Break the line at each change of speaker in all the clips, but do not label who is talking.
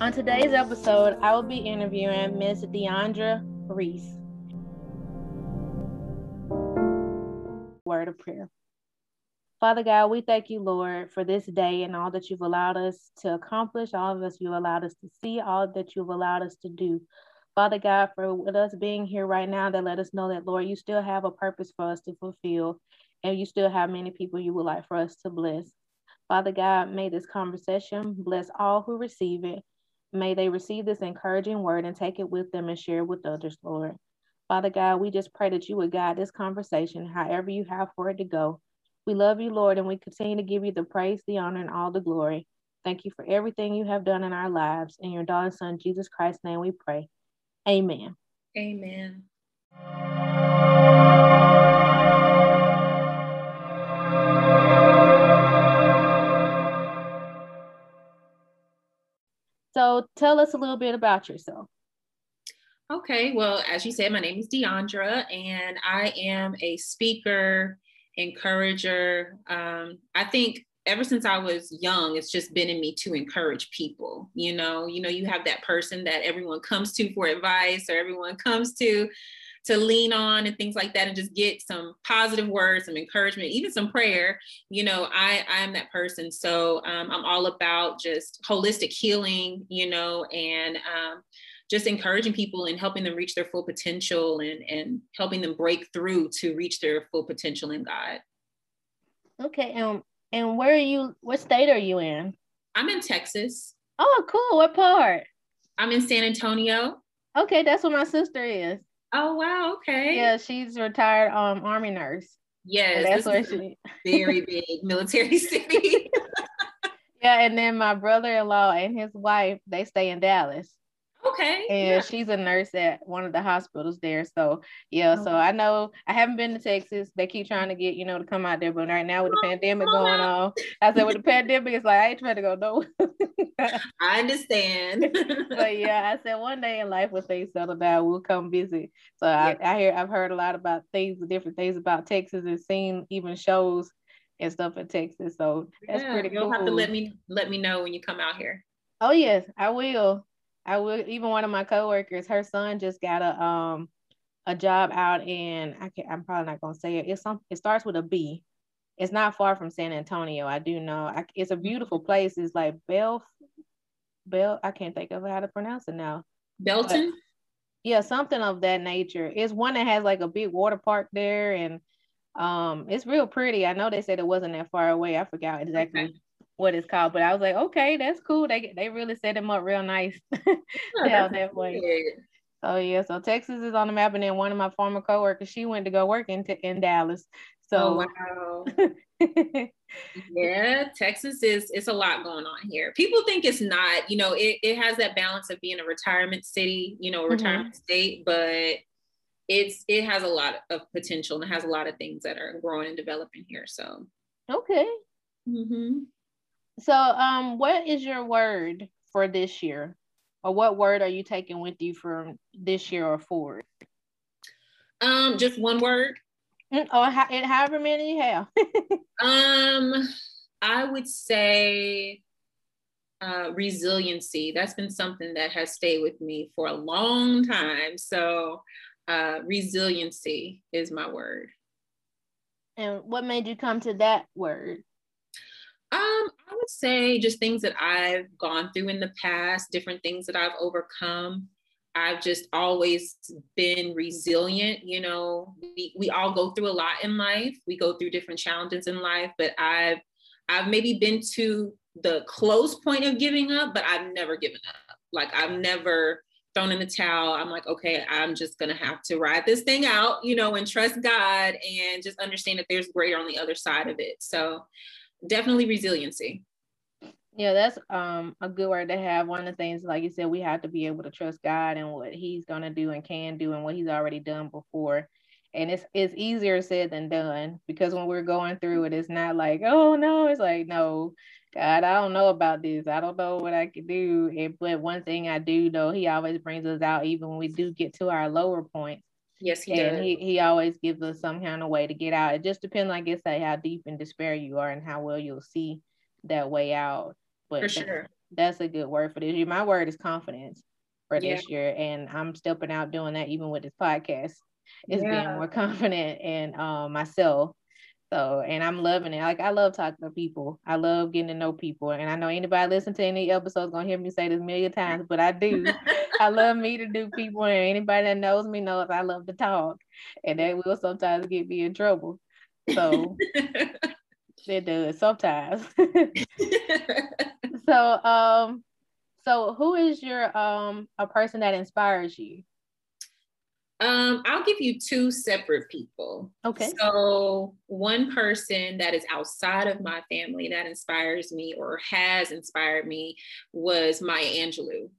On today's episode, I will be interviewing Ms. Deandra Reese. Word of prayer. Father God, we thank you, Lord, for this day and all that you've allowed us to accomplish, all of us you've allowed us to see, all that you've allowed us to do. Father God, for with us being here right now, that let us know that, Lord, you still have a purpose for us to fulfill, and you still have many people you would like for us to bless. Father God, may this conversation bless all who receive it May they receive this encouraging word and take it with them and share it with others, Lord. Father God, we just pray that you would guide this conversation however you have for it to go. We love you, Lord, and we continue to give you the praise, the honor, and all the glory. Thank you for everything you have done in our lives. In your darling son, Jesus Christ's name, we pray. Amen.
Amen.
So tell us a little bit about yourself.
Okay, well, as you said, my name is Deandra, and I am a speaker, encourager. Um, I think ever since I was young, it's just been in me to encourage people. You know, you know, you have that person that everyone comes to for advice, or everyone comes to to lean on and things like that and just get some positive words some encouragement even some prayer. You know i i am that person. So um, i'm all about just holistic healing you know and um, just encouraging people and helping them reach their full potential and and helping them break through to reach their full potential in god.
Okay um and where are you what state are you in?
I'm in texas.
Oh cool. What part?
I'm in san antonio.
Okay that's where my sister is
Oh wow, okay.
Yeah, she's retired um army nurse.
Yes,
that's where she
very big military city.
yeah, and then my brother-in-law and his wife, they stay in Dallas.
Okay.
And yeah. she's a nurse at one of the hospitals there. So yeah, so I know I haven't been to Texas. They keep trying to get, you know, to come out there, but right now with the oh, pandemic going on, I said with the pandemic, it's like I ain't trying to go no.
I understand.
but yeah, I said one day in life when things settle down, we'll come visit. So yeah. I, I hear I've heard a lot about things, different things about Texas and seen even shows and stuff in Texas. So that's yeah, pretty cool.
you'll have to let me let me know when you come out here.
Oh yes, I will. I would even one of my coworkers, her son just got a um a job out in I can I'm probably not gonna say it. It's some it starts with a B. It's not far from San Antonio. I do know. I, it's a beautiful place. It's like Bell Bell. I can't think of how to pronounce it now.
Belton. But,
yeah, something of that nature. It's one that has like a big water park there, and um, it's real pretty. I know they said it wasn't that far away. I forgot exactly okay what it's called. But I was like, okay, that's cool. They they really set him up real nice yeah, that way. So yeah, so Texas is on the map, and then one of my former coworkers, she went to go work in in Dallas. So
oh, wow. yeah, Texas is it's a lot going on here. People think it's not, you know, it, it has that balance of being a retirement city, you know, a mm-hmm. retirement mm-hmm. state, but it's it has a lot of potential and it has a lot of things that are growing and developing here. So
okay.
Mm-hmm.
So, um, what is your word for this year, or what word are you taking with you from this year or forward?
Um, just one word.
Mm, or however many you have.
um, I would say uh, resiliency. That's been something that has stayed with me for a long time. So, uh, resiliency is my word.
And what made you come to that word?
Um, I would say just things that I've gone through in the past, different things that I've overcome. I've just always been resilient. You know, we, we all go through a lot in life. We go through different challenges in life, but I've I've maybe been to the close point of giving up, but I've never given up. Like I've never thrown in the towel. I'm like, okay, I'm just gonna have to ride this thing out, you know, and trust God and just understand that there's greater on the other side of it. So definitely resiliency.
Yeah, that's um a good word to have. One of the things, like you said, we have to be able to trust God and what He's gonna do and can do and what He's already done before. And it's it's easier said than done because when we're going through it, it's not like, oh no, it's like, no, God, I don't know about this. I don't know what I can do. And, but one thing I do know, He always brings us out, even when we do get to our lower points.
Yes, he
and
does.
He, he always gives us some kind of way to get out. It just depends, I guess, like how deep in despair you are and how well you'll see that way out.
But for sure.
That's a good word for this year. My word is confidence for yeah. this year. And I'm stepping out doing that even with this podcast. It's yeah. being more confident in um, myself. So, and I'm loving it. Like I love talking to people. I love getting to know people. And I know anybody listen to any episodes gonna hear me say this a million times, but I do. I love meeting new people, and anybody that knows me knows I love to talk, and that will sometimes get me in trouble. So it does sometimes. so, um, so who is your um a person that inspires you?
Um, I'll give you two separate people.
Okay.
So one person that is outside of my family that inspires me or has inspired me was Maya Angelou.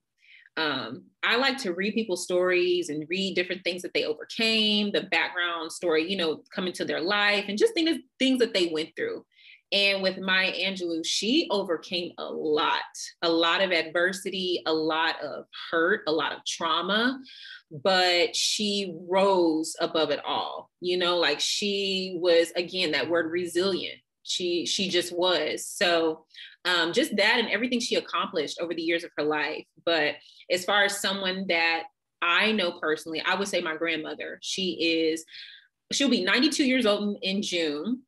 Um, I like to read people's stories and read different things that they overcame, the background story, you know, coming to their life and just things, things that they went through. And with Maya Angelou, she overcame a lot, a lot of adversity, a lot of hurt, a lot of trauma, but she rose above it all. You know, like she was again that word resilient. She she just was. So um, just that and everything she accomplished over the years of her life. But as far as someone that I know personally, I would say my grandmother. She is she'll be 92 years old in June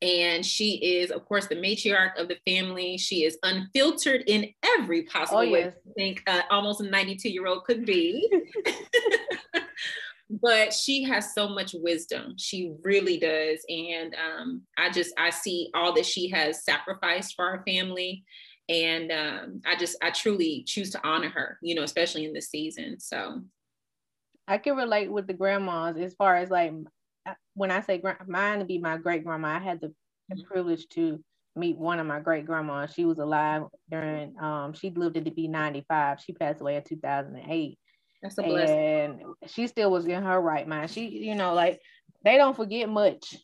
and she is of course the matriarch of the family. She is unfiltered in every possible oh, way i think uh, almost a 92 year old could be. But she has so much wisdom. She really does. And um, i just i see all that she has sacrificed for our family. And um, i just i truly choose to honor her you know especially in this season. So
i can relate with the grandmas as far as like when I say mine to be my great grandma, I had the, the mm-hmm. privilege to meet one of my great grandmas. She was alive during, um, she lived to be 95. She passed away in 2008.
That's a blessing. And
she still was in her right mind. She, you know, like they don't forget much.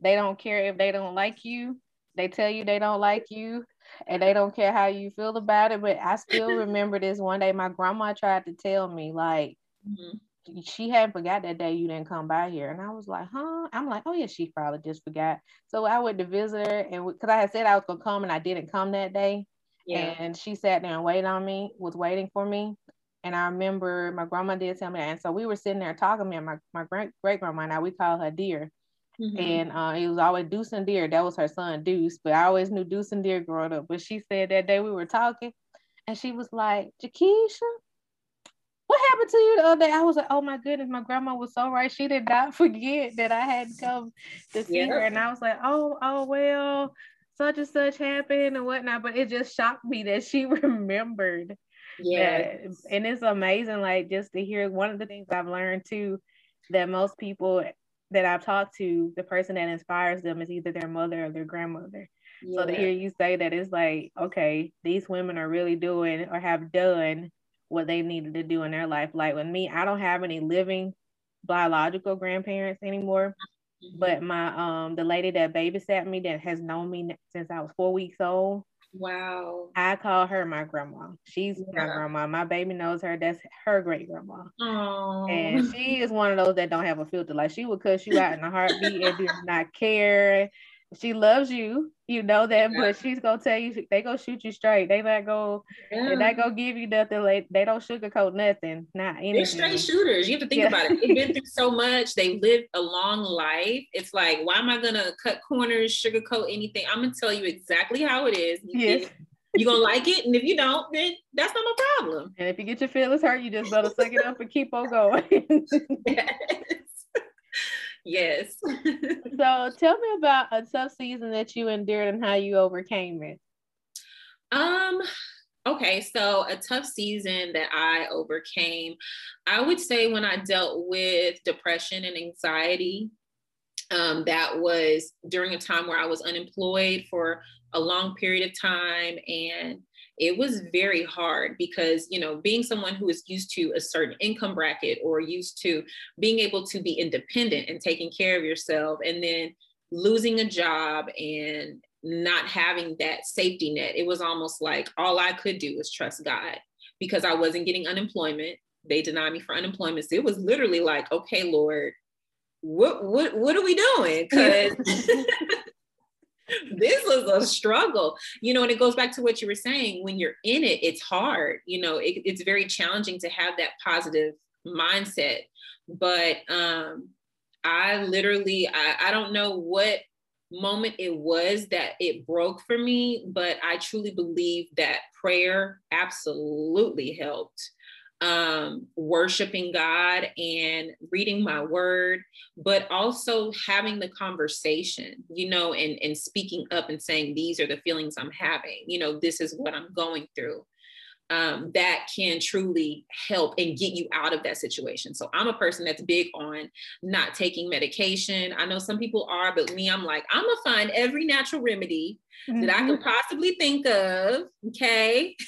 They don't care if they don't like you. They tell you they don't like you and they don't care how you feel about it. But I still remember this one day my grandma tried to tell me, like, mm-hmm she hadn't forgot that day you didn't come by here. And I was like, huh? I'm like, oh yeah, she probably just forgot. So I went to visit her and because I had said I was gonna come and I didn't come that day. Yeah. And she sat there and waited on me, was waiting for me. And I remember my grandma did tell me that. And so we were sitting there talking, me my, my great great grandma now we call her dear. Mm-hmm. And uh, it was always Deuce and Deer. That was her son, Deuce. But I always knew Deuce and Deer growing up. But she said that day we were talking, and she was like, Jaquisha, what happened to you the other day? I was like, oh my goodness, my grandma was so right. She did not forget that I had come to see her. And I was like, oh, oh, well, such and such happened and whatnot. But it just shocked me that she remembered. Yeah. And it's amazing, like, just to hear one of the things I've learned too, that most people that I've talked to, the person that inspires them is either their mother or their grandmother. Yeah. So to hear you say that, it's like, okay, these women are really doing or have done what they needed to do in their life. Like with me, I don't have any living biological grandparents anymore. But my um the lady that babysat me that has known me since I was four weeks old.
Wow.
I call her my grandma. She's yeah. my grandma. My baby knows her. That's her great grandma. And she is one of those that don't have a filter. Like she would cuss you out in a heartbeat and does not care she loves you, you know that, yeah. but she's gonna tell you they gonna shoot you straight. They not go, yeah. they not gonna give you nothing. Like they don't sugarcoat nothing. Not anything.
They're straight shooters. You have to think yeah. about it. They've been through so much. They lived a long life. It's like, why am I gonna cut corners, sugarcoat anything? I'm gonna tell you exactly how it is. yes. You're gonna like it, and if you don't, then that's not my problem.
And if you get your feelings hurt, you just better suck it up and keep on going. yes.
Yes.
so tell me about a tough season that you endured and how you overcame it.
Um, okay, so a tough season that I overcame, I would say when I dealt with depression and anxiety. Um, that was during a time where I was unemployed for a long period of time and it was very hard because you know being someone who is used to a certain income bracket or used to being able to be independent and taking care of yourself and then losing a job and not having that safety net it was almost like all i could do was trust god because i wasn't getting unemployment. They denied me for unemployment. So it was literally like okay lord what what what are we doing? Because this was a struggle, you know, and it goes back to what you were saying. When you're in it, it's hard, you know, it, it's very challenging to have that positive mindset. But um, I literally, I, I don't know what moment it was that it broke for me, but I truly believe that prayer absolutely helped. Um, worshiping God and reading my word, but also having the conversation, you know, and, and speaking up and saying, These are the feelings I'm having, you know, this is what I'm going through um, that can truly help and get you out of that situation. So I'm a person that's big on not taking medication. I know some people are, but me, I'm like, I'm gonna find every natural remedy mm-hmm. that I can mm-hmm. possibly think of, okay?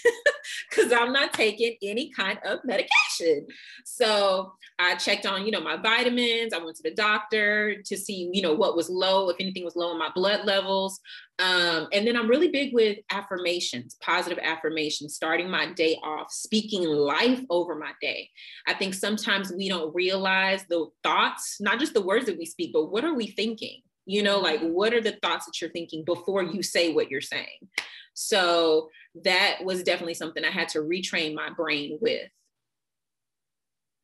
Because I'm not taking any kind of medication. So I checked on, you know, my vitamins. I went to the doctor to see, you know, what was low, if anything was low in my blood levels. Um, and then I'm really big with affirmations, positive affirmations, starting my day off, speaking life over my day. I think sometimes we don't realize the thoughts, not just the words that we speak, but what are we thinking? You know, like what are the thoughts that you're thinking before you say what you're saying? So that was definitely something I had to retrain my brain with.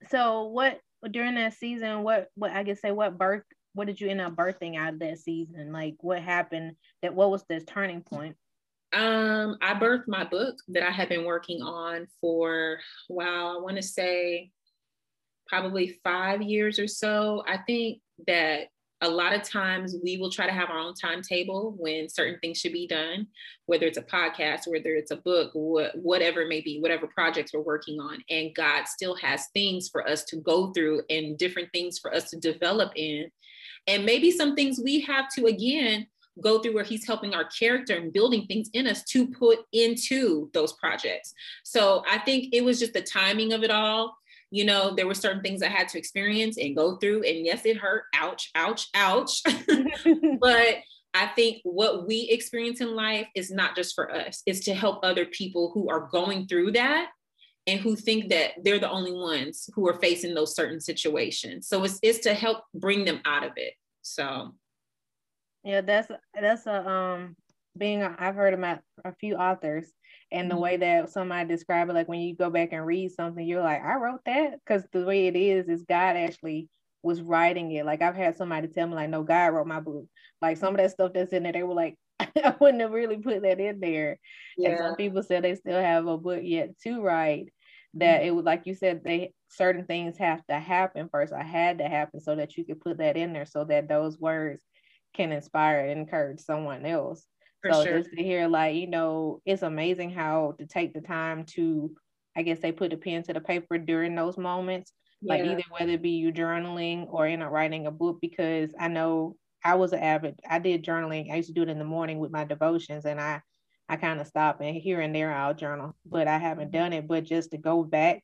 So what during that season, what what I guess say what birth what did you end up birthing out of that season? Like what happened that what was this turning point?
Um, I birthed my book that I had been working on for wow, I want to say probably five years or so. I think that a lot of times we will try to have our own timetable when certain things should be done, whether it's a podcast, whether it's a book, wh- whatever it may be, whatever projects we're working on. And God still has things for us to go through and different things for us to develop in. And maybe some things we have to, again, go through where he's helping our character and building things in us to put into those projects. So I think it was just the timing of it all you know, there were certain things I had to experience and go through. And yes, it hurt. Ouch, ouch, ouch. but I think what we experience in life is not just for us, it's to help other people who are going through that and who think that they're the only ones who are facing those certain situations. So it's it's to help bring them out of it. So
yeah, that's that's a um being i have heard about a few authors and the mm-hmm. way that somebody described it like when you go back and read something you're like i wrote that because the way it is is god actually was writing it like i've had somebody tell me like no god wrote my book like some of that stuff that's in there they were like i wouldn't have really put that in there yeah. and some people said they still have a book yet to write that mm-hmm. it was like you said they certain things have to happen first i had to happen so that you could put that in there so that those words can inspire and encourage someone else for so sure. just to hear like, you know, it's amazing how to take the time to, I guess they put a pen to the paper during those moments. Yeah. Like either whether it be you journaling or in a writing a book, because I know I was an avid, I did journaling. I used to do it in the morning with my devotions and I I kind of stop and here and there I'll journal, but I haven't done it. But just to go back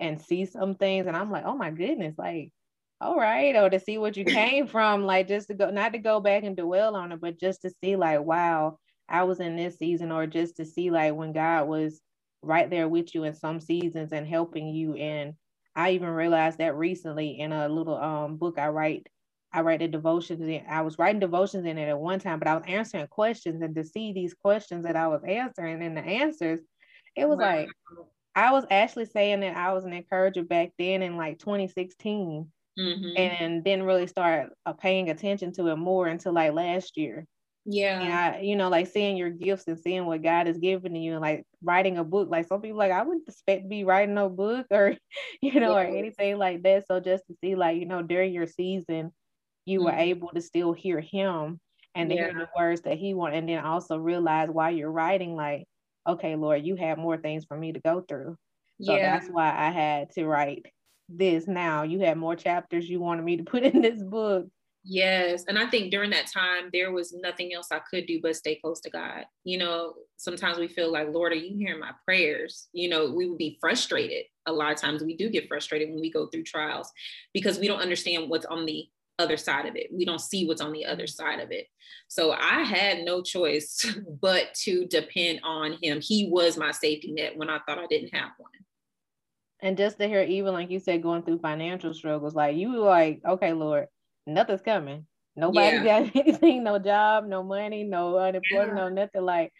and see some things, and I'm like, oh my goodness, like all right or to see what you came from like just to go not to go back and dwell on it but just to see like wow i was in this season or just to see like when god was right there with you in some seasons and helping you and i even realized that recently in a little um book i write i write the devotions in, i was writing devotions in it at one time but i was answering questions and to see these questions that i was answering and the answers it was wow. like i was actually saying that i was an encourager back then in like 2016 mm-hmm. and didn't really start uh, paying attention to it more until like last year. Yeah. And I, you know, like seeing your gifts and seeing what God has given to you, and like writing a book. Like some people, like I wouldn't expect to be writing a book or, you know, or anything like that. So just to see, like, you know, during your season, you mm-hmm. were able to still hear Him and yeah. hear the words that He wanted, and then also realize while you're writing, like, okay, Lord, you have more things for me to go through. So yeah. that's why I had to write this now. You had more chapters you wanted me to put in this book.
Yes. And I think during that time, there was nothing else I could do but stay close to God. You know, sometimes we feel like, Lord, are you hearing my prayers? You know, we would be frustrated. A lot of times we do get frustrated when we go through trials because we don't understand what's on the other side of it. We don't see what's on the other mm-hmm. side of it. So I had no choice but to depend on Him. He was my safety net when I thought I didn't have one
and just to hear even like you said going through financial struggles like you were like okay lord nothing's coming Nobody yeah. got anything, no job, no money, no unemployment, yeah. no nothing. Like,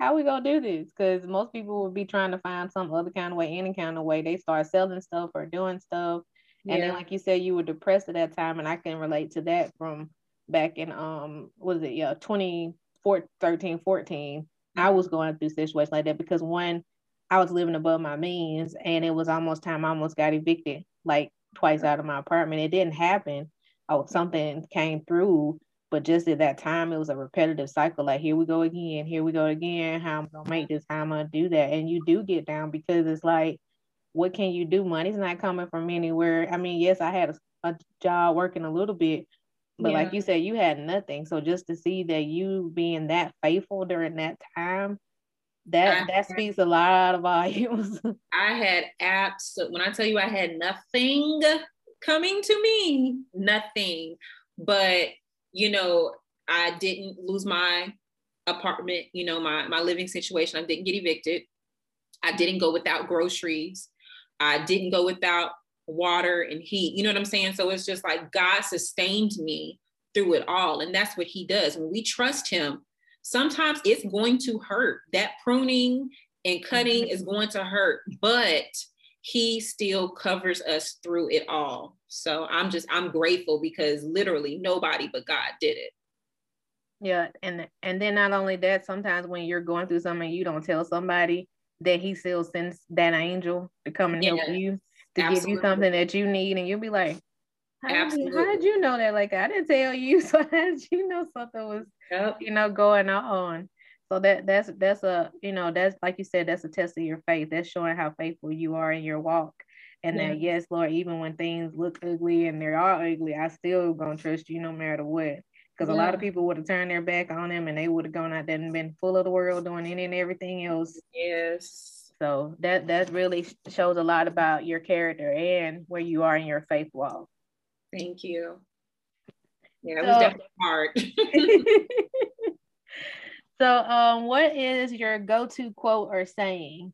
how we gonna do this? Because most people would be trying to find some other kind of way, any kind of way. They start selling stuff or doing stuff. Yeah. And then, like you said, you were depressed at that time, and I can relate to that from back in um, was it yeah, 2013, 14. I mm-hmm. was going through situations like that because one, I was living above my means, and it was almost time I almost got evicted like twice out of my apartment. It didn't happen, oh something came through but just at that time it was a repetitive cycle like here we go again here we go again how i'm gonna make this how i'm gonna do that. And you do get down because it's like what can you do? Money's not coming from anywhere. I mean yes i had a, a job working a little bit but yeah. like you said you had nothing. So just to see that you being that faithful during that time that I that speaks a lot of volumes
i had apps when i tell you i had nothing coming to me, nothing. But, you know, I didn't lose my apartment, you know, my, my living situation. I didn't get evicted. I didn't go without groceries. I didn't go without water and heat. You know what I'm saying? So it's just like God sustained me through it all. And that's what he does. When we trust him, sometimes it's going to hurt. That pruning and cutting mm-hmm. is going to hurt, but he still covers us through it all. So I'm just I'm grateful because literally nobody but God did it.
Yeah, and and then not only that, sometimes when you're going through something, you don't tell somebody that He still sends that angel to come and help you to Absolutely. give you something that you need, and you'll be like, how did, how did you know that? Like I didn't tell you, so how did you know something was, yep. you know, going on? So that that's that's a you know that's like you said that's a test of your faith. That's showing how faithful you are in your walk. And yeah. that yes, Lord, even when things look ugly and they are ugly, I still gonna trust you no matter what. Because yeah. a lot of people would have turned their back on him and they would have gone out there and been full of the world doing any and everything else.
Yes.
So that that really shows a lot about your character and where you are in your faith walk.
Thank you. Yeah, it so, was definitely hard.
So, um, what is your go-to quote or saying?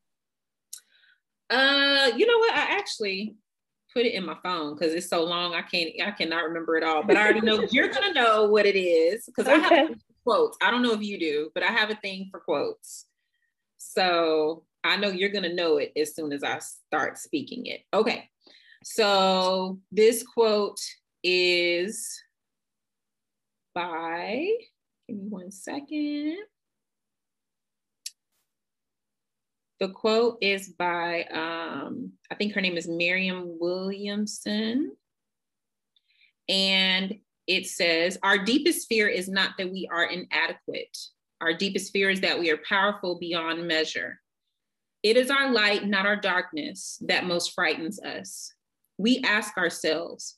Uh, you know what? I actually put it in my phone because it's so long I can't I cannot remember it all. But I already know you're gonna know what it is because okay. I have quotes. I don't know if you do, but I have a thing for quotes. So I know you're gonna know it as soon as I start speaking it. Okay. So this quote is by give me one second. The quote is by, um, I think her name is Marianne Williamson. And it says, Our deepest fear is not that we are inadequate. Our deepest fear is that we are powerful beyond measure. It is our light, not our darkness, that most frightens us. We ask ourselves,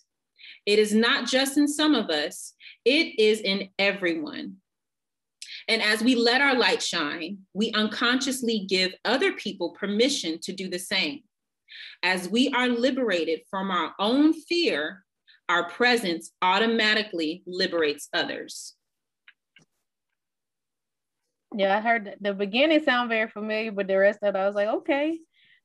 It is not just in some of us, it is in everyone. And as we let our light shine, we unconsciously give other people permission to do the same. As we are liberated from our own fear, our presence automatically liberates others.
Yeah, I heard the beginning sound very familiar, but the rest of it, I was like, okay.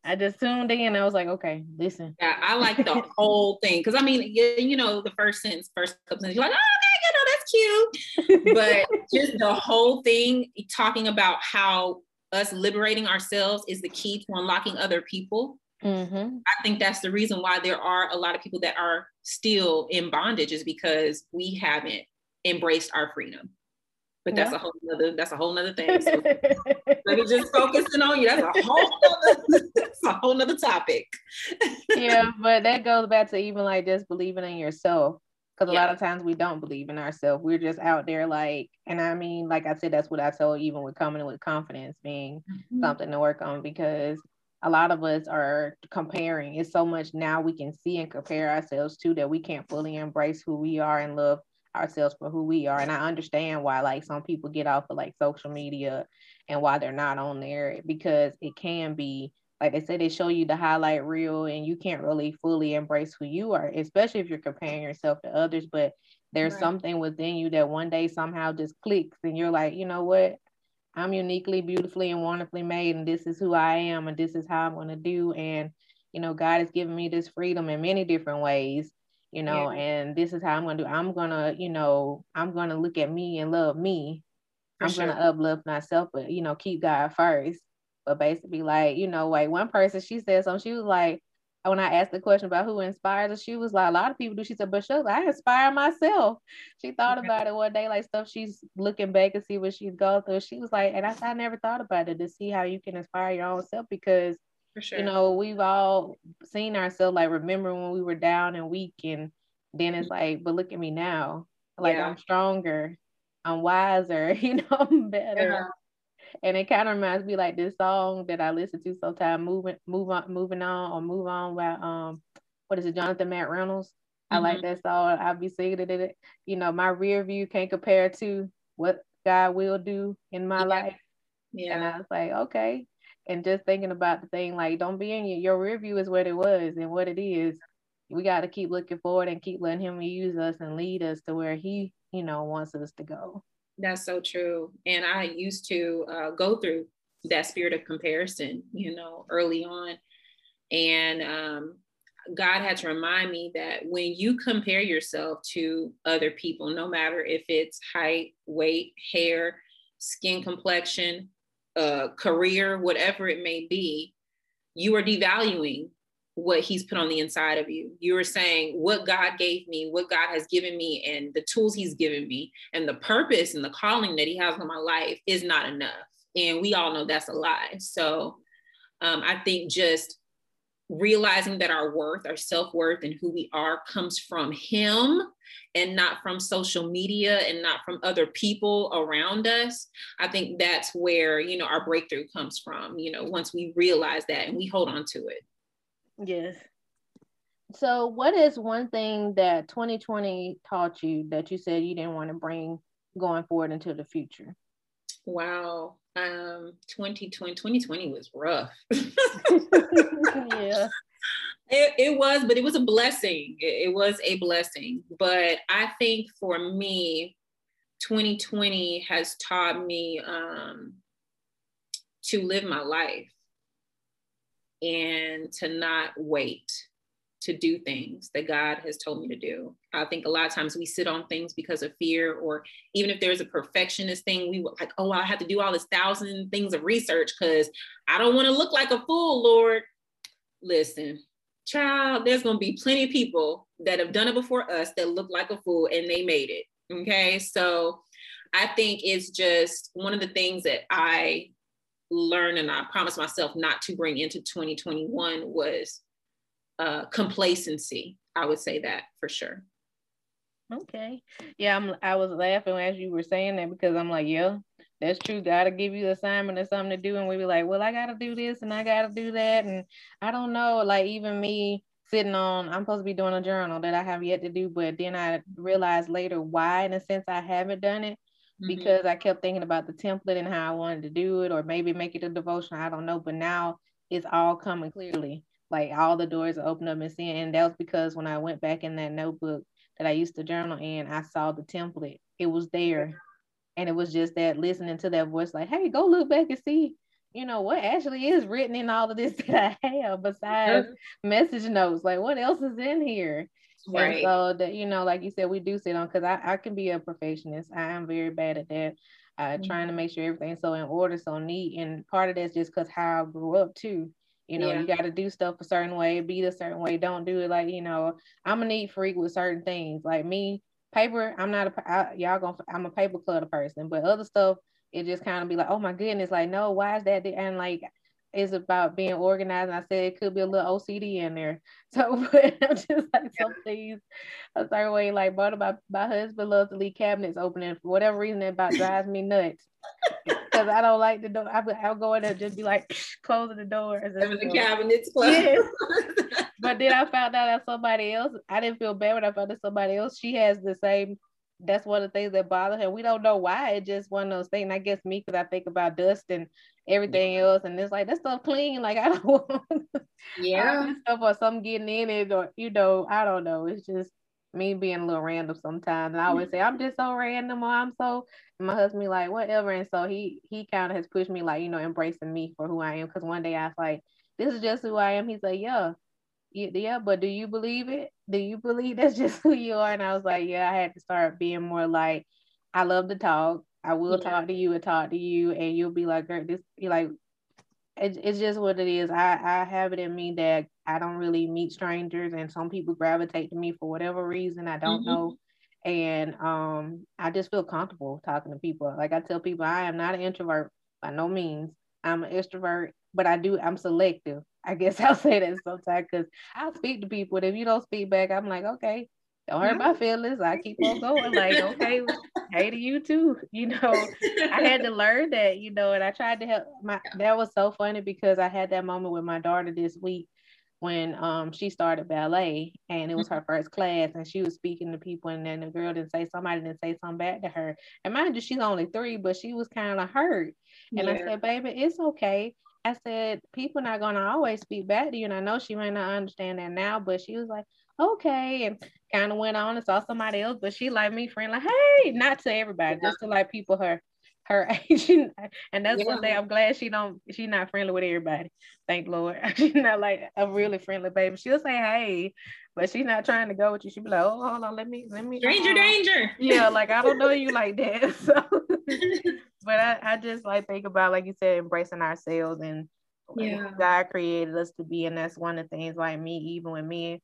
I just tuned in. I was like, okay, listen.
Yeah, I like the whole thing because I mean, you, you know, the first sentence, first couple sentences, you're like, oh, okay, you know, that's cute. but just the whole thing talking about how us liberating ourselves is the key to unlocking other people. Mm-hmm. I think that's the reason why there are a lot of people that are still in bondage is because we haven't embraced our freedom. But that's yeah. a whole other that's a whole nother thing. So let me just focusing on you. That's a whole that's a whole nother topic.
yeah, but that goes back to even like just believing in yourself because a yeah. lot of times we don't believe in ourselves. We're just out there like, and I mean, like I said, that's what I told even with coming with confidence being mm-hmm. something to work on because a lot of us are comparing. It's so much now we can see and compare ourselves to that we can't fully embrace who we are and love ourselves for who we are. And I understand why like some people get off of like social media and why they're not on there because it can be like they said they show you the highlight reel and you can't really fully embrace who you are, especially if you're comparing yourself to others. But there's right. something within you that one day somehow just clicks and you're like, you know what? I'm uniquely, beautifully, and wonderfully made, and this is who I am, and this is how I'm going to do. And, you know, God has given me this freedom in many different ways, you know, yeah. and this is how I'm going to do. I'm going to, you know, I'm going to look at me and love me. For I'm sure. going to uplift myself, but, you know, keep God first. But basically, like, you know, like one person, she said something, she was like, when I asked the question about who inspires her, she was like, a lot of people do. She said, but she was, I inspire myself. She thought about it one day, like stuff she's looking back and see what she's gone through. She was like, and I, I never thought about it to see how you can inspire your own self because, sure. you know, we've all seen ourselves like remember when we were down and weak, and then it's like, but look at me now, like yeah. I'm stronger, I'm wiser, you know, I'm better. Yeah and it kind of reminds me like this song that I listen to sometimes, moving, move on, moving on, or move on by um, what is it, Jonathan McReynolds? I mm-hmm. like that song. I'll be singing it. You know, my rear view can't compare to what God will do in my yeah. life. Yeah. And I was like, okay. And just thinking about the thing, like, don't be in your, your rear view is what it was and what it is. We got to keep looking forward and keep letting Him use us and lead us to where He, you know, wants us to go.
That's so true. And I used to uh, go through that spirit of comparison, you know, early on. And um, God had to remind me that when you compare yourself to other people, no matter if it's height, weight, hair, skin complexion, uh, career, whatever it may be, you are devaluing what he's put on the inside of you. You are saying what God gave me, what God has given me, and the tools he's given me, and the purpose and the calling that he has on my life is not enough. And we all know that's a lie. So um, I think just realizing that our worth, our self worth, and who we are comes from him and not from social media and not from other people around us. I think that's where, you know, our breakthrough comes from, you know, once we realize that and we hold on to it.
Yes. So, what is one thing that 2020 taught you that you said you didn't want to bring going forward into the future?
Wow. Um 2020 2020 was rough. yeah. It, it was, but it was a blessing. It, it was a blessing. But I think for me, 2020 has taught me um, to live my life and to not wait to do things that God has told me to do. I think a lot of times we sit on things because of fear, or even if there's a perfectionist thing, we like, oh, I have to do all this thousand things of research because I don't want to look like a fool, Lord. Listen, child, there's going to be plenty of people that have done it before us that look like a fool and they made it. Okay. So I think it's just one of the things that I learned and I promised myself not to bring into 2021 was uh, complacency. I would say that for sure.
Okay. Yeah, I'm I was laughing as you were saying that because I'm like, yeah, that's true. Gotta give you assignment or something to do. And we be like, well, I gotta do this and I gotta do that. And I don't know, like even me sitting on, I'm supposed to be doing a journal that I have yet to do, but then I realized later why, in a sense, I haven't done it mm-hmm. because I kept thinking about the template and how I wanted to do it, or maybe make it a devotion. I don't know, but now it's all coming clearly. Like all the doors open up and seeing, and that was because when I went back in that notebook that I used to journal in, I saw the template. It was there, and it was just that listening to that voice, like, "Hey, go look back and see." You know what actually is written in all of this that I have besides mm-hmm. message notes. Like, what else is in here? Right. And so that you know, like you said, we do sit on because I, I can be a perfectionist. I am very bad at that. Uh, mm-hmm. trying to make sure everything's so in order, so neat. And part of that's just because how I grew up too. You know, yeah. you got to do stuff a certain way, be a certain way. Don't do it like you know. I'm a neat freak with certain things. Like me, paper. I'm not a I, y'all gonna. I'm a paper clutter person, but other stuff, it just kind of be like, oh my goodness, like no, why is that? There? And like it's about being organized. And I said it could be a little OCD in there. So but I'm just like some things a certain way. Like but my, my husband loves to leave cabinets open and for whatever reason it about drives me nuts. Because I don't like the door. I, I'll go in there and just be like closing the doors. And
the cabinets closed. Yes.
but then I found out that somebody else, I didn't feel bad when I found that somebody else, she has the same that's one of the things that bother him. We don't know why. It just one of those things. I guess me because I think about dust and everything else, and it's like that stuff clean. Like I don't want
yeah
stuff or something getting in it, or you know, I don't know. It's just me being a little random sometimes. And I always say mm-hmm. I'm just so random, or I'm so. my husband be like whatever, and so he he kind of has pushed me like you know embracing me for who I am. Because one day I was like, this is just who I am. He's like, yeah yeah, but do you believe it? Do you believe that's just who you are? And I was like, yeah, I had to start being more like, I love to talk. I will yeah. talk to you and talk to you, and you'll be like, girl, this, you like, it, it's just what it is. I, I have it in me that I don't really meet strangers, and some people gravitate to me for whatever reason. I don't mm-hmm. know. And um, I just feel comfortable talking to people. Like I tell people, I am not an introvert by no means. I'm an extrovert, but I do, I'm selective. I guess I'll say that sometimes because I'll speak to people. And if you don't speak back, I'm like, okay, don't hurt my feelings. I keep on going. Like, okay, hey to you too. You know, I had to learn that, you know, and I tried to help my that was so funny because I had that moment with my daughter this week when um she started ballet and it was her first class and she was speaking to people and then the girl didn't say somebody didn't say something back to her. And mind you, she's only three, but she was kind of hurt. And yeah. I said, baby, it's okay. I said, people not gonna always speak back to you. And I know she might not understand that now, but she was like, okay, and kind of went on and saw somebody else, but she like me friend, like, hey, not to everybody, yeah. just to like people her her age. and that's yeah. one thing I'm glad she don't She's not friendly with everybody. Thank Lord. she's not like a really friendly baby. She'll say hey, but she's not trying to go with you. She'll be like, oh, hold on, let me, let me.
Danger, uh, danger.
Yeah, like I don't know you like that. So but I, I just like think about like you said embracing ourselves and
yeah
god created us to be and that's one of the things like me even with me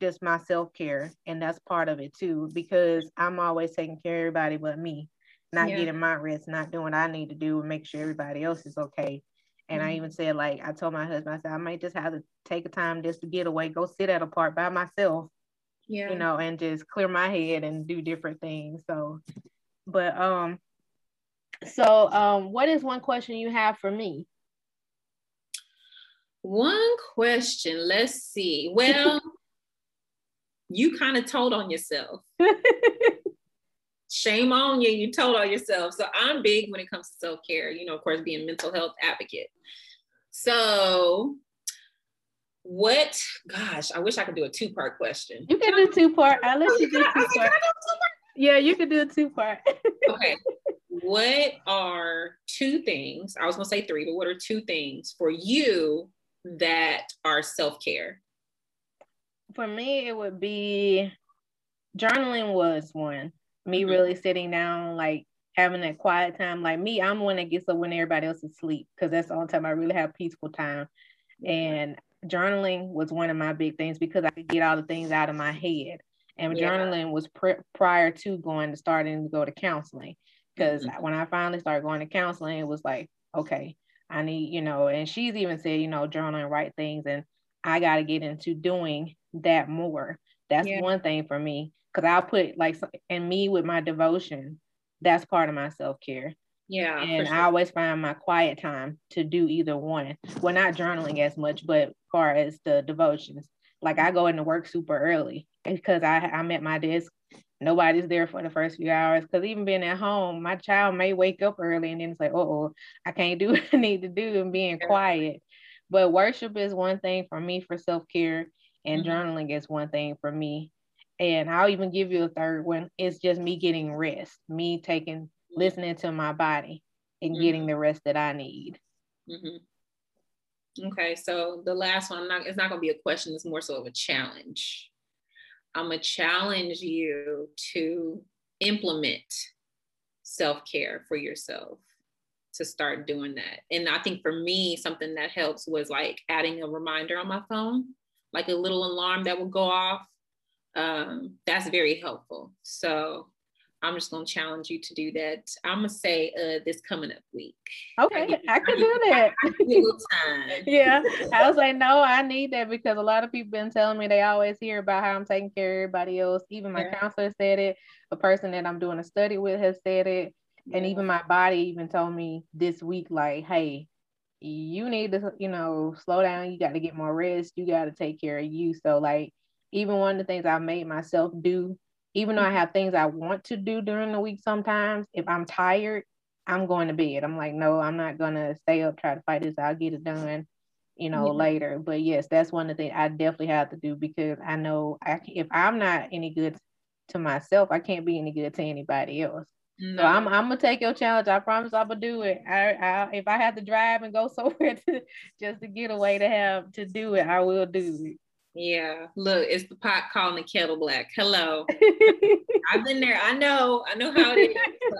just my self-care and that's part of it too because i'm always taking care of everybody but me not yeah. getting my rest not doing what i need to do and make sure everybody else is okay and mm-hmm. I even said, like, I told my husband, I said, I might just have to take a time just to get away, go sit at a park by myself,
yeah,
you know, and just clear my head and do different things. So, but um, so, um, what is one question you have for me?
One question. Let's see. Well, you kind of told on yourself. Shame on you. You told on yourself. So I'm big when it comes to self care. You know, of course, being mental health advocate. So, what? Gosh, I wish I could do a two part question.
You can do two part. I'll let oh, you do two part. Yeah, you can do a two part.
okay what are two things? I was gonna say three, but what are two things for you that are self care?
For me, it would be journaling was one. Me mm-hmm. really sitting down, like having that quiet time. Like me, I'm one that gets up when everybody else is asleep because that's the only time I really have peaceful time. And journaling was one of my big things because I could get all the things out of my head. And yeah. journaling was pr- prior to going to starting to go to counseling because mm-hmm. when I finally started going to counseling, it was like, okay, I need, you know, and she's even said, you know, journal and write things, and I got to get into doing that more. That's yeah. one thing for me because I'll put like, and me with my devotion, that's part of my self care.
Yeah.
And sure. I always find my quiet time to do either one. Well, not journaling as much, but far as the devotions. Like I go into work super early because I I'm at my desk nobody's there for the first few hours. Because even being at home, my child may wake up early and then it's like, oh, I can't do what I need to do and being quiet. But worship is one thing for me for self care, and mm-hmm. journaling is one thing for me. And I'll even give you a third one. It's just me getting rest, me taking, listening to my body and mm-hmm. getting the rest that I need.
Mm-hmm. Okay, so the last one, not, it's not going to be a question, it's more so of a challenge. I'm going to challenge you to implement self care for yourself to start doing that. And I think for me, something that helps was like adding a reminder on my phone, like a little alarm that will go off. Um, that's very helpful. So I'm just gonna challenge you to do that. I'm gonna say uh, this coming up week.
Okay, I, I can do that. time. yeah, I was like, no, I need that because a lot of people been telling me they always hear about how I'm taking care of everybody else. Even my yeah. counselor said it. A person that I'm doing a study with has said it, yeah. and even my body even told me this week, like, hey, you need to, you know, slow down. You got to get more rest. You got to take care of you. So like, even one of the things I made myself do even though I have things I want to do during the week sometimes, if I'm tired, I'm going to bed. I'm like, no, I'm not gonna stay up, try to fight this. I'll get it done, you know, yeah. later. But yes, that's one of the things I definitely have to do because I know I if I'm not any good to myself, I can't be any good to anybody else. No. So I'm I'm gonna take your challenge. I promise I'm gonna do it. I, I if I have to drive and go somewhere to just to get away to have to do it, I will do it.
Yeah, look, it's the pot calling the kettle black. Hello. I've been there. I know. I know how it is.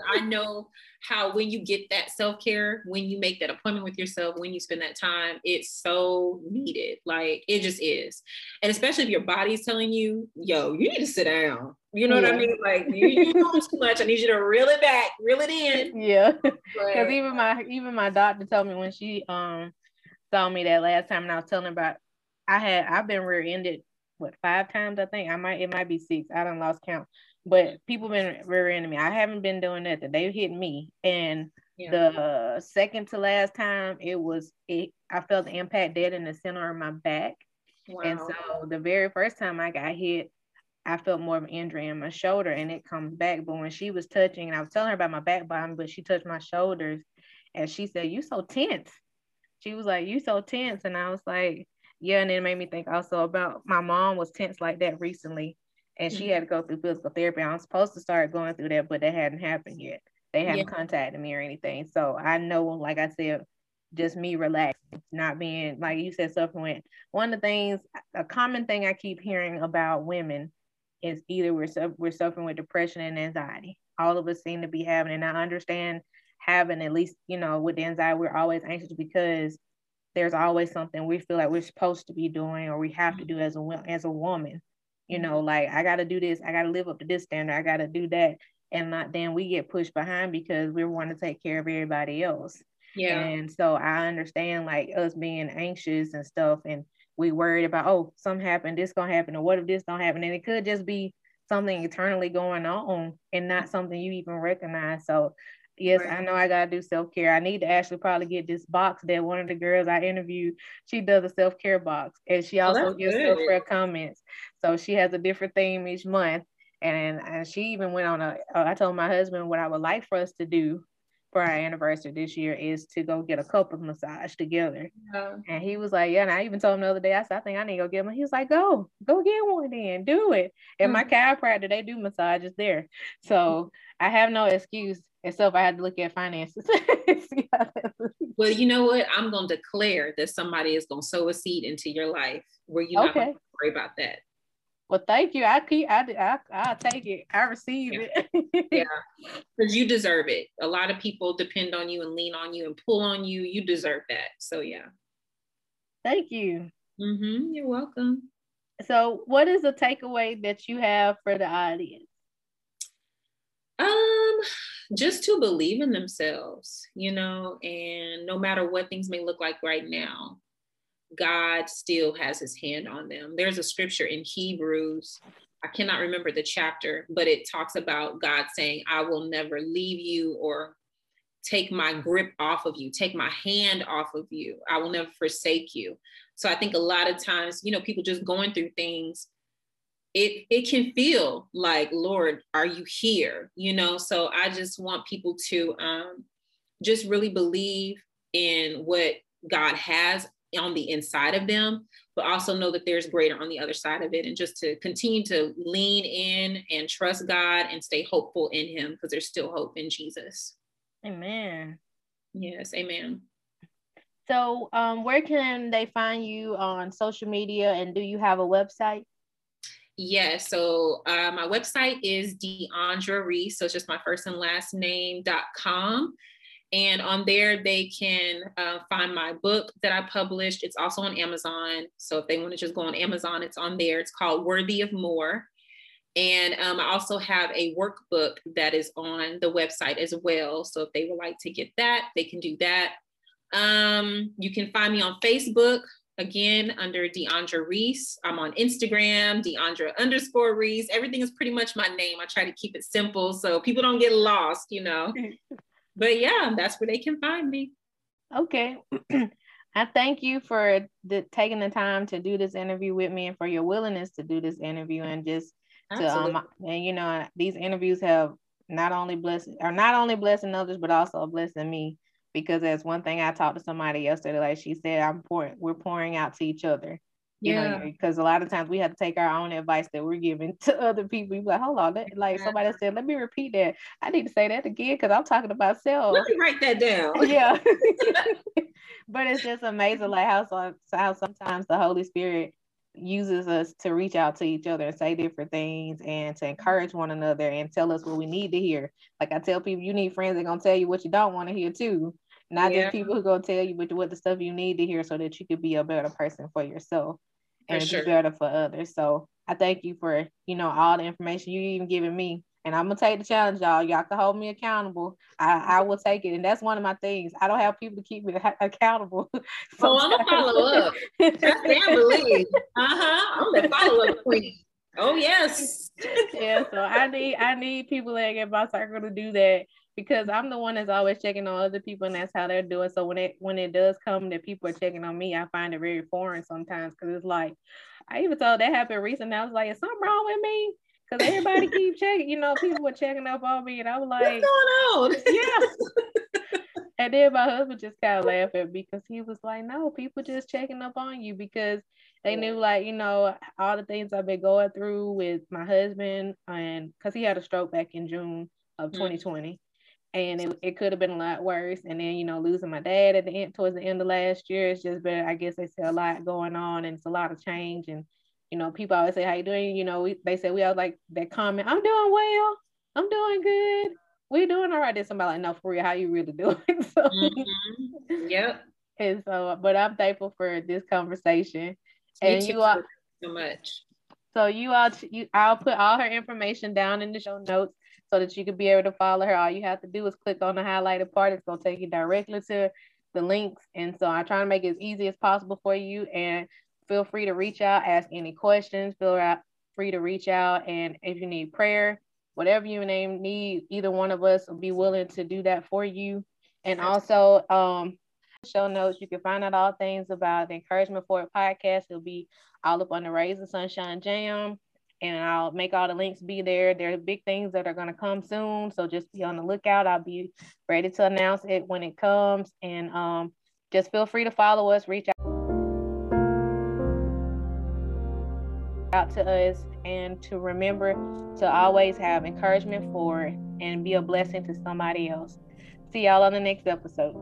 I know how when you get that self-care, when you make that appointment with yourself, when you spend that time, it's so needed. Like it just is. And especially if your body's telling you, yo, you need to sit down. You know yeah. what I mean? Like you, you doing too much. I need you to reel it back, reel it in.
Yeah. Because even my even my doctor told me when she um saw me that last time and I was telling her about I had I've been rear-ended what five times I think? I might it might be six. I don't lost count. But people been rear-ending me. I haven't been doing nothing. They hit me. And yeah. the second to last time it was it I felt the impact dead in the center of my back. Wow. and so the very first time I got hit I felt more of an injury in my shoulder and it comes back. But when she was touching and I was telling her about my back bottom but she touched my shoulders and she said you so tense. She was like you so tense. And I was like yeah, and it made me think also about my mom was tense like that recently, and she mm-hmm. had to go through physical therapy. I'm supposed to start going through that, but that hadn't happened yet. They haven't yeah. contacted me or anything. So I know, like I said, just me relaxing, not being like you said, suffering with. One of the things, a common thing I keep hearing about women is either we're we're suffering with depression and anxiety. All of us seem to be having, and I understand having at least you know with the anxiety, we're always anxious because there's always something we feel like we're supposed to be doing or we have to mm-hmm. do as a as a woman. You mm-hmm. know, like I got to do this, I got to live up to this standard, I got to do that, and not then we get pushed behind because we want to take care of everybody else. Yeah. And so I understand like us being anxious and stuff, and we worried about oh something happened, this gonna happen, or what if this don't happen, and it could just be something eternally going on and not mm-hmm. something you even recognize. So Yes, right. I know I gotta do self care. I need to actually probably get this box that one of the girls I interviewed, she does a self care box, and she oh, also oh, gives self care comments. So she has a different theme each month, and and she even went on a. Uh, I told my husband what I would like for us to do for our anniversary this year is to go get a couple of massage together. Yeah. And he was like, Yeah, and I even told him the other day, I said, I think I need to go get one. He was like, Go, go get one then, do it. And mm-hmm. my chiropractor, they do massages there. So I have no excuse except I had to look at finances.
well, you know what? I'm gonna declare that somebody is gonna sow a seed into your life where you're not okay. worry about that.
Well, thank you. I keep I I I take it. I receive
yeah. it. yeah, because you deserve it. A lot of people depend on you and lean on you and pull on you. You deserve that. So yeah.
Thank you.
Mm-hmm. You're welcome.
So, what is the takeaway that you have for the audience?
Um, just to believe in themselves, you know, and no matter what things may look like right now, God still has his hand on them. There's a scripture in Hebrews, I cannot remember the chapter, but it talks about God saying, I will never leave you or take my grip off of you, take my hand off of you. I will never forsake you. So I think a lot of times, you know, people just going through things it it can feel like lord are you here you know so i just want people to um just really believe in what god has on the inside of them but also know that there's greater on the other side of it. And just to continue to lean in and trust god and stay hopeful in him because there's still hope in jesus.
Amen.
Yes amen.
So um, where can they find you on social media? And do you have a website?
Yeah, so uh, my website is Deandra Reese. So it's just my first and last name.com. And on there, they can uh, find my book that I published. It's also on Amazon. So if they want to just go on Amazon, it's on there. It's called Worthy of More. And um, I also have a workbook that is on the website as well. So if they would like to get that, they can do that. Um, you can find me on Facebook again under Deandra Reese. I'm on Instagram, Deandra underscore Reese. Everything is pretty much my name. I try to keep it simple so people don't get lost, you know. but yeah, that's where they can find me.
Okay. I thank you for the, taking the time to do this interview with me and for your willingness to do this interview and just Absolutely. To, um, and you know, these interviews have not only blessed are not only blessing others, but also blessing me. Because that's one thing I talked to somebody yesterday, like she said, I'm pouring, we're pouring out to each other. You yeah. because a lot of times we have to take our own advice that we're giving to other people. You're like, hold on, like somebody said, let me repeat that. I need to say that again because I'm talking about self.
Let me write that down.
yeah. but it's just amazing, like how, how sometimes the Holy Spirit uses us to reach out to each other and say different things and to encourage one another and tell us what we need to hear. Like I tell people, you need friends that gonna tell you what you don't want to hear too. Not yeah. just people who gonna tell you what, what the stuff you need to hear so that you could be a better person for yourself and sure. be better for others. So I thank you for, you know, all the information you even giving me and I'm gonna take the challenge, y'all. Y'all can hold me accountable. I, I will take it, and that's one of my things. I don't have people to keep me accountable.
oh, I'm gonna follow up. That's believe. Uh huh. I'm the follow up queen. Oh yes.
yeah. So I need I need people that get my circle to do that because I'm the one that's always checking on other people, and that's how they're doing. So when it when it does come that people are checking on me, I find it very foreign sometimes because it's like I even thought that happened recently. I was like, "Is something wrong with me?" Cause everybody keep checking, you know, people were checking up on me, and I was like,
"What's going on?"
Yeah. and then my husband just kind of laughed at me because he was like, "No, people just checking up on you because they knew, like, you know, all the things I've been going through with my husband, and because he had a stroke back in June of mm. 2020." And it, it could have been a lot worse. And then, you know, losing my dad at the end towards the end of last year, it's just been, I guess they say a lot going on and it's a lot of change. And you know, people always say, "How you doing?" You know, we, they say we always like that comment. I'm doing well. I'm doing good. We're doing all right. Then somebody like, "No, for real, how you really doing?" so,
mm-hmm. Yep.
And so, but I'm thankful for this conversation.
Me and you all so much.
So you all, you, I'll put all her information down in the show notes so that you can be able to follow her. All you have to do is click on the highlighted part. It's gonna take you directly to the links. And so I try to make it as easy as possible for you. And feel free to reach out, ask any questions, feel free to reach out. And if you need prayer, whatever you name need, either one of us will be willing to do that for you. And also, um, show notes, you can find out all things about the Encouragement for It podcast. It'll be all up on the Raise the Sunshine Jam. And I'll make all the links be there. There are big things that are going to come soon. So just be on the lookout. I'll be ready to announce it when it comes. And um, just feel free to follow us, reach out. out to us and to remember to always have encouragement for and be a blessing to somebody else. See y'all on the next episode.